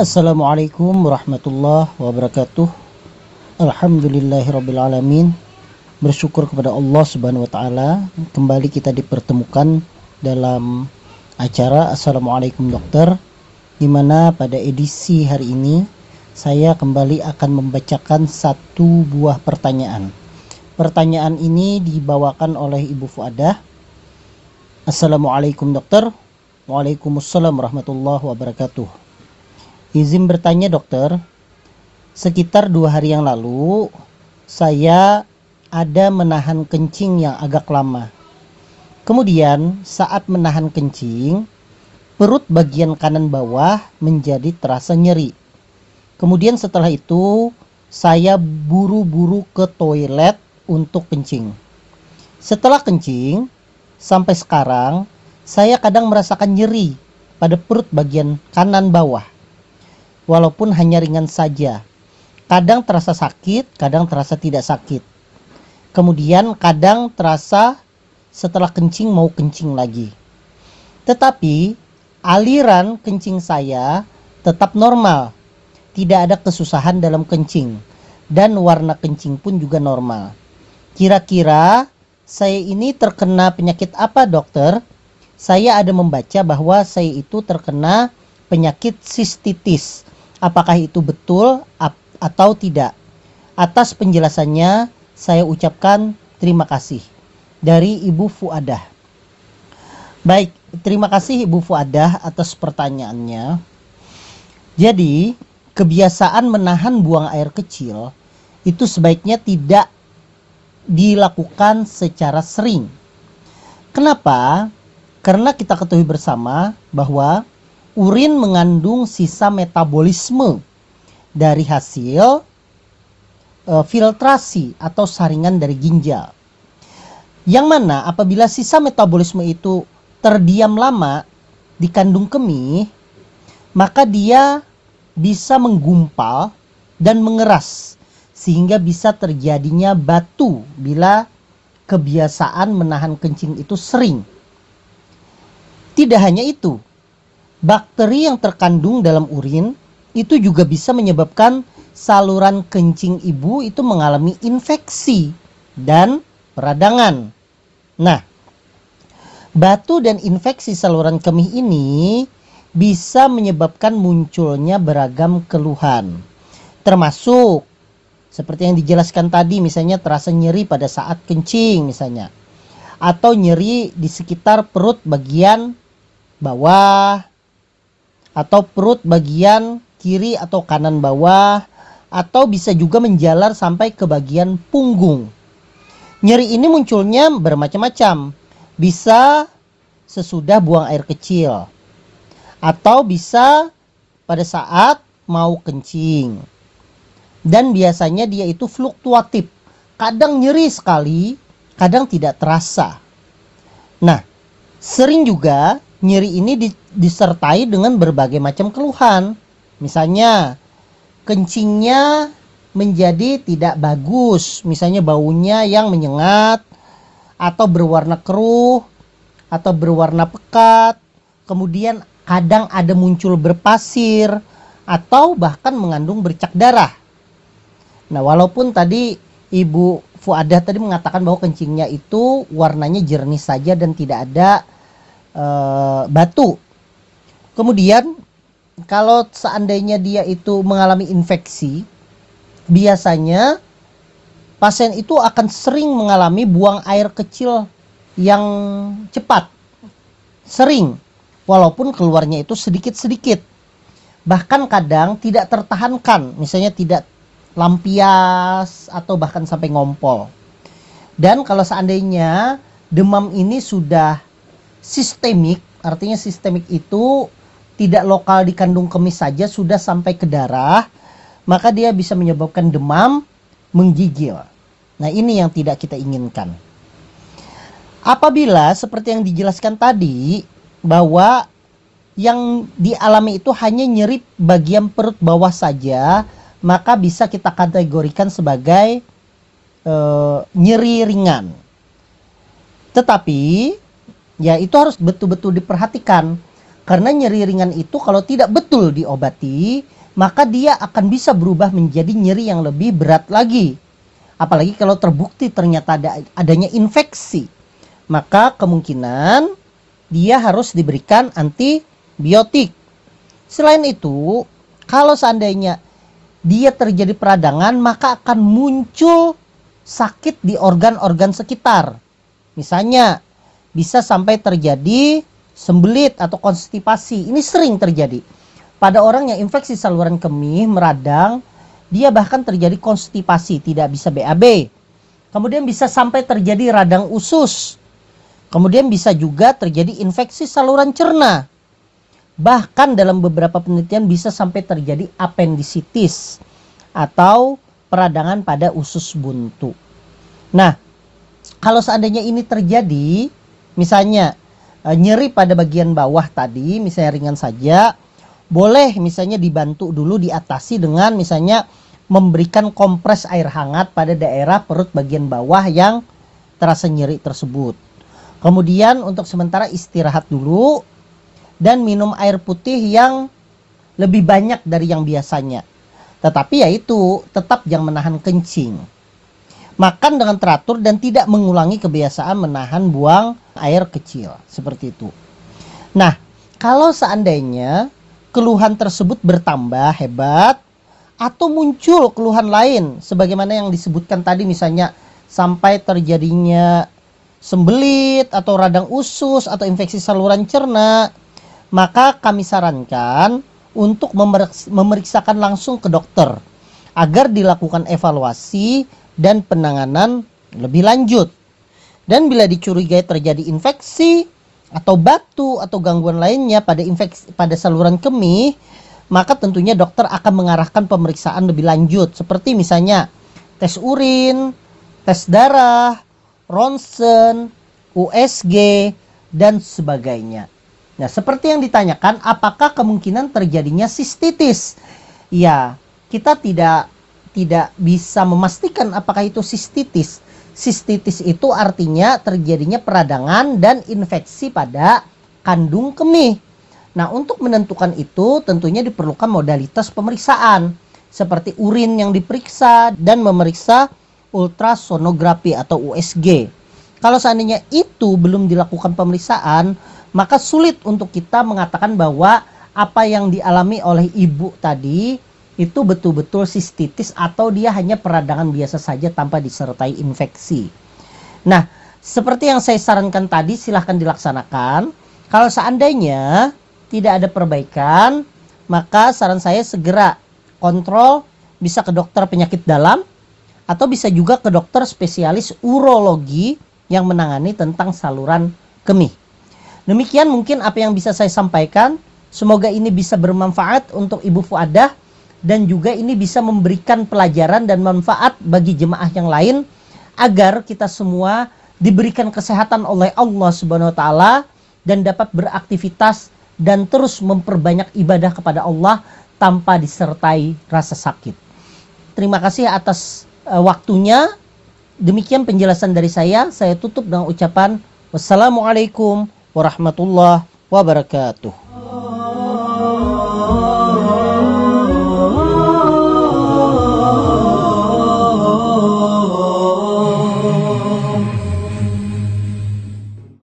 Assalamualaikum warahmatullahi wabarakatuh. Alhamdulillahirabbil Bersyukur kepada Allah Subhanahu wa taala kembali kita dipertemukan dalam acara Assalamualaikum Dokter di mana pada edisi hari ini saya kembali akan membacakan satu buah pertanyaan. Pertanyaan ini dibawakan oleh Ibu Fuadah. Assalamualaikum dokter. Waalaikumsalam warahmatullahi wabarakatuh. Izin bertanya dokter, sekitar dua hari yang lalu saya ada menahan kencing yang agak lama. Kemudian saat menahan kencing, perut bagian kanan bawah menjadi terasa nyeri. Kemudian setelah itu saya buru-buru ke toilet untuk kencing. Setelah kencing, sampai sekarang saya kadang merasakan nyeri pada perut bagian kanan bawah. Walaupun hanya ringan saja. Kadang terasa sakit, kadang terasa tidak sakit. Kemudian kadang terasa setelah kencing mau kencing lagi. Tetapi aliran kencing saya tetap normal. Tidak ada kesusahan dalam kencing dan warna kencing pun juga normal. Kira-kira saya ini terkena penyakit apa dokter? Saya ada membaca bahwa saya itu terkena penyakit sistitis. Apakah itu betul atau tidak? Atas penjelasannya saya ucapkan terima kasih dari Ibu Fuadah. Baik, terima kasih Ibu Fuadah atas pertanyaannya. Jadi, kebiasaan menahan buang air kecil itu sebaiknya tidak dilakukan secara sering. Kenapa? Karena kita ketahui bersama bahwa urin mengandung sisa metabolisme dari hasil e, filtrasi atau saringan dari ginjal. Yang mana apabila sisa metabolisme itu terdiam lama di kandung kemih, maka dia bisa menggumpal dan mengeras sehingga bisa terjadinya batu bila kebiasaan menahan kencing itu sering. Tidak hanya itu, bakteri yang terkandung dalam urin itu juga bisa menyebabkan saluran kencing ibu itu mengalami infeksi dan peradangan. Nah, batu dan infeksi saluran kemih ini bisa menyebabkan munculnya beragam keluhan, termasuk seperti yang dijelaskan tadi misalnya terasa nyeri pada saat kencing misalnya. Atau nyeri di sekitar perut bagian bawah atau perut bagian kiri atau kanan bawah atau bisa juga menjalar sampai ke bagian punggung. Nyeri ini munculnya bermacam-macam. Bisa sesudah buang air kecil atau bisa pada saat mau kencing dan biasanya dia itu fluktuatif. Kadang nyeri sekali, kadang tidak terasa. Nah, sering juga nyeri ini disertai dengan berbagai macam keluhan. Misalnya, kencingnya menjadi tidak bagus, misalnya baunya yang menyengat atau berwarna keruh atau berwarna pekat. Kemudian kadang ada muncul berpasir atau bahkan mengandung bercak darah. Nah, walaupun tadi Ibu Fuadah tadi mengatakan bahwa kencingnya itu warnanya jernih saja dan tidak ada e, batu. Kemudian kalau seandainya dia itu mengalami infeksi, biasanya pasien itu akan sering mengalami buang air kecil yang cepat. Sering, walaupun keluarnya itu sedikit-sedikit. Bahkan kadang tidak tertahankan, misalnya tidak lampias atau bahkan sampai ngompol. Dan kalau seandainya demam ini sudah sistemik, artinya sistemik itu tidak lokal di kandung kemih saja sudah sampai ke darah, maka dia bisa menyebabkan demam menggigil. Nah, ini yang tidak kita inginkan. Apabila seperti yang dijelaskan tadi bahwa yang dialami itu hanya nyeri bagian perut bawah saja, maka bisa kita kategorikan sebagai e, nyeri ringan. Tetapi ya itu harus betul-betul diperhatikan Karena nyeri ringan itu kalau tidak betul diobati, maka dia akan bisa berubah menjadi nyeri yang lebih berat lagi. Apalagi kalau terbukti ternyata ada adanya infeksi. Maka kemungkinan dia harus diberikan antibiotik. Selain itu, kalau seandainya dia terjadi peradangan, maka akan muncul sakit di organ-organ sekitar. Misalnya, bisa sampai terjadi sembelit atau konstipasi. Ini sering terjadi. Pada orang yang infeksi saluran kemih, meradang, dia bahkan terjadi konstipasi, tidak bisa BAB. Kemudian bisa sampai terjadi radang usus. Kemudian bisa juga terjadi infeksi saluran cerna. Bahkan dalam beberapa penelitian bisa sampai terjadi appendicitis atau peradangan pada usus buntu. Nah, kalau seandainya ini terjadi, misalnya e, nyeri pada bagian bawah tadi, misalnya ringan saja, boleh misalnya dibantu dulu diatasi dengan misalnya memberikan kompres air hangat pada daerah perut bagian bawah yang terasa nyeri tersebut. Kemudian untuk sementara istirahat dulu dan minum air putih yang lebih banyak dari yang biasanya. Tetapi yaitu tetap jangan menahan kencing. Makan dengan teratur dan tidak mengulangi kebiasaan menahan buang air kecil. Seperti itu. Nah, kalau seandainya keluhan tersebut bertambah hebat atau muncul keluhan lain sebagaimana yang disebutkan tadi misalnya sampai terjadinya sembelit atau radang usus atau infeksi saluran cerna maka kami sarankan untuk memeriksakan langsung ke dokter agar dilakukan evaluasi dan penanganan lebih lanjut. Dan bila dicurigai terjadi infeksi atau batu atau gangguan lainnya pada infeksi pada saluran kemih, maka tentunya dokter akan mengarahkan pemeriksaan lebih lanjut seperti misalnya tes urin, tes darah, ronsen, USG dan sebagainya. Nah, seperti yang ditanyakan, apakah kemungkinan terjadinya sistitis? Ya, kita tidak tidak bisa memastikan apakah itu sistitis. Sistitis itu artinya terjadinya peradangan dan infeksi pada kandung kemih. Nah, untuk menentukan itu tentunya diperlukan modalitas pemeriksaan seperti urin yang diperiksa dan memeriksa ultrasonografi atau USG. Kalau seandainya itu belum dilakukan pemeriksaan, maka sulit untuk kita mengatakan bahwa apa yang dialami oleh ibu tadi itu betul-betul sistitis atau dia hanya peradangan biasa saja tanpa disertai infeksi. Nah, seperti yang saya sarankan tadi silahkan dilaksanakan. Kalau seandainya tidak ada perbaikan, maka saran saya segera kontrol bisa ke dokter penyakit dalam atau bisa juga ke dokter spesialis urologi yang menangani tentang saluran kemih. Demikian mungkin apa yang bisa saya sampaikan. Semoga ini bisa bermanfaat untuk Ibu Fuadah dan juga ini bisa memberikan pelajaran dan manfaat bagi jemaah yang lain agar kita semua diberikan kesehatan oleh Allah Subhanahu wa taala dan dapat beraktivitas dan terus memperbanyak ibadah kepada Allah tanpa disertai rasa sakit. Terima kasih atas uh, waktunya. Demikian penjelasan dari saya. Saya tutup dengan ucapan wassalamualaikum warahmatullahi wabarakatuh.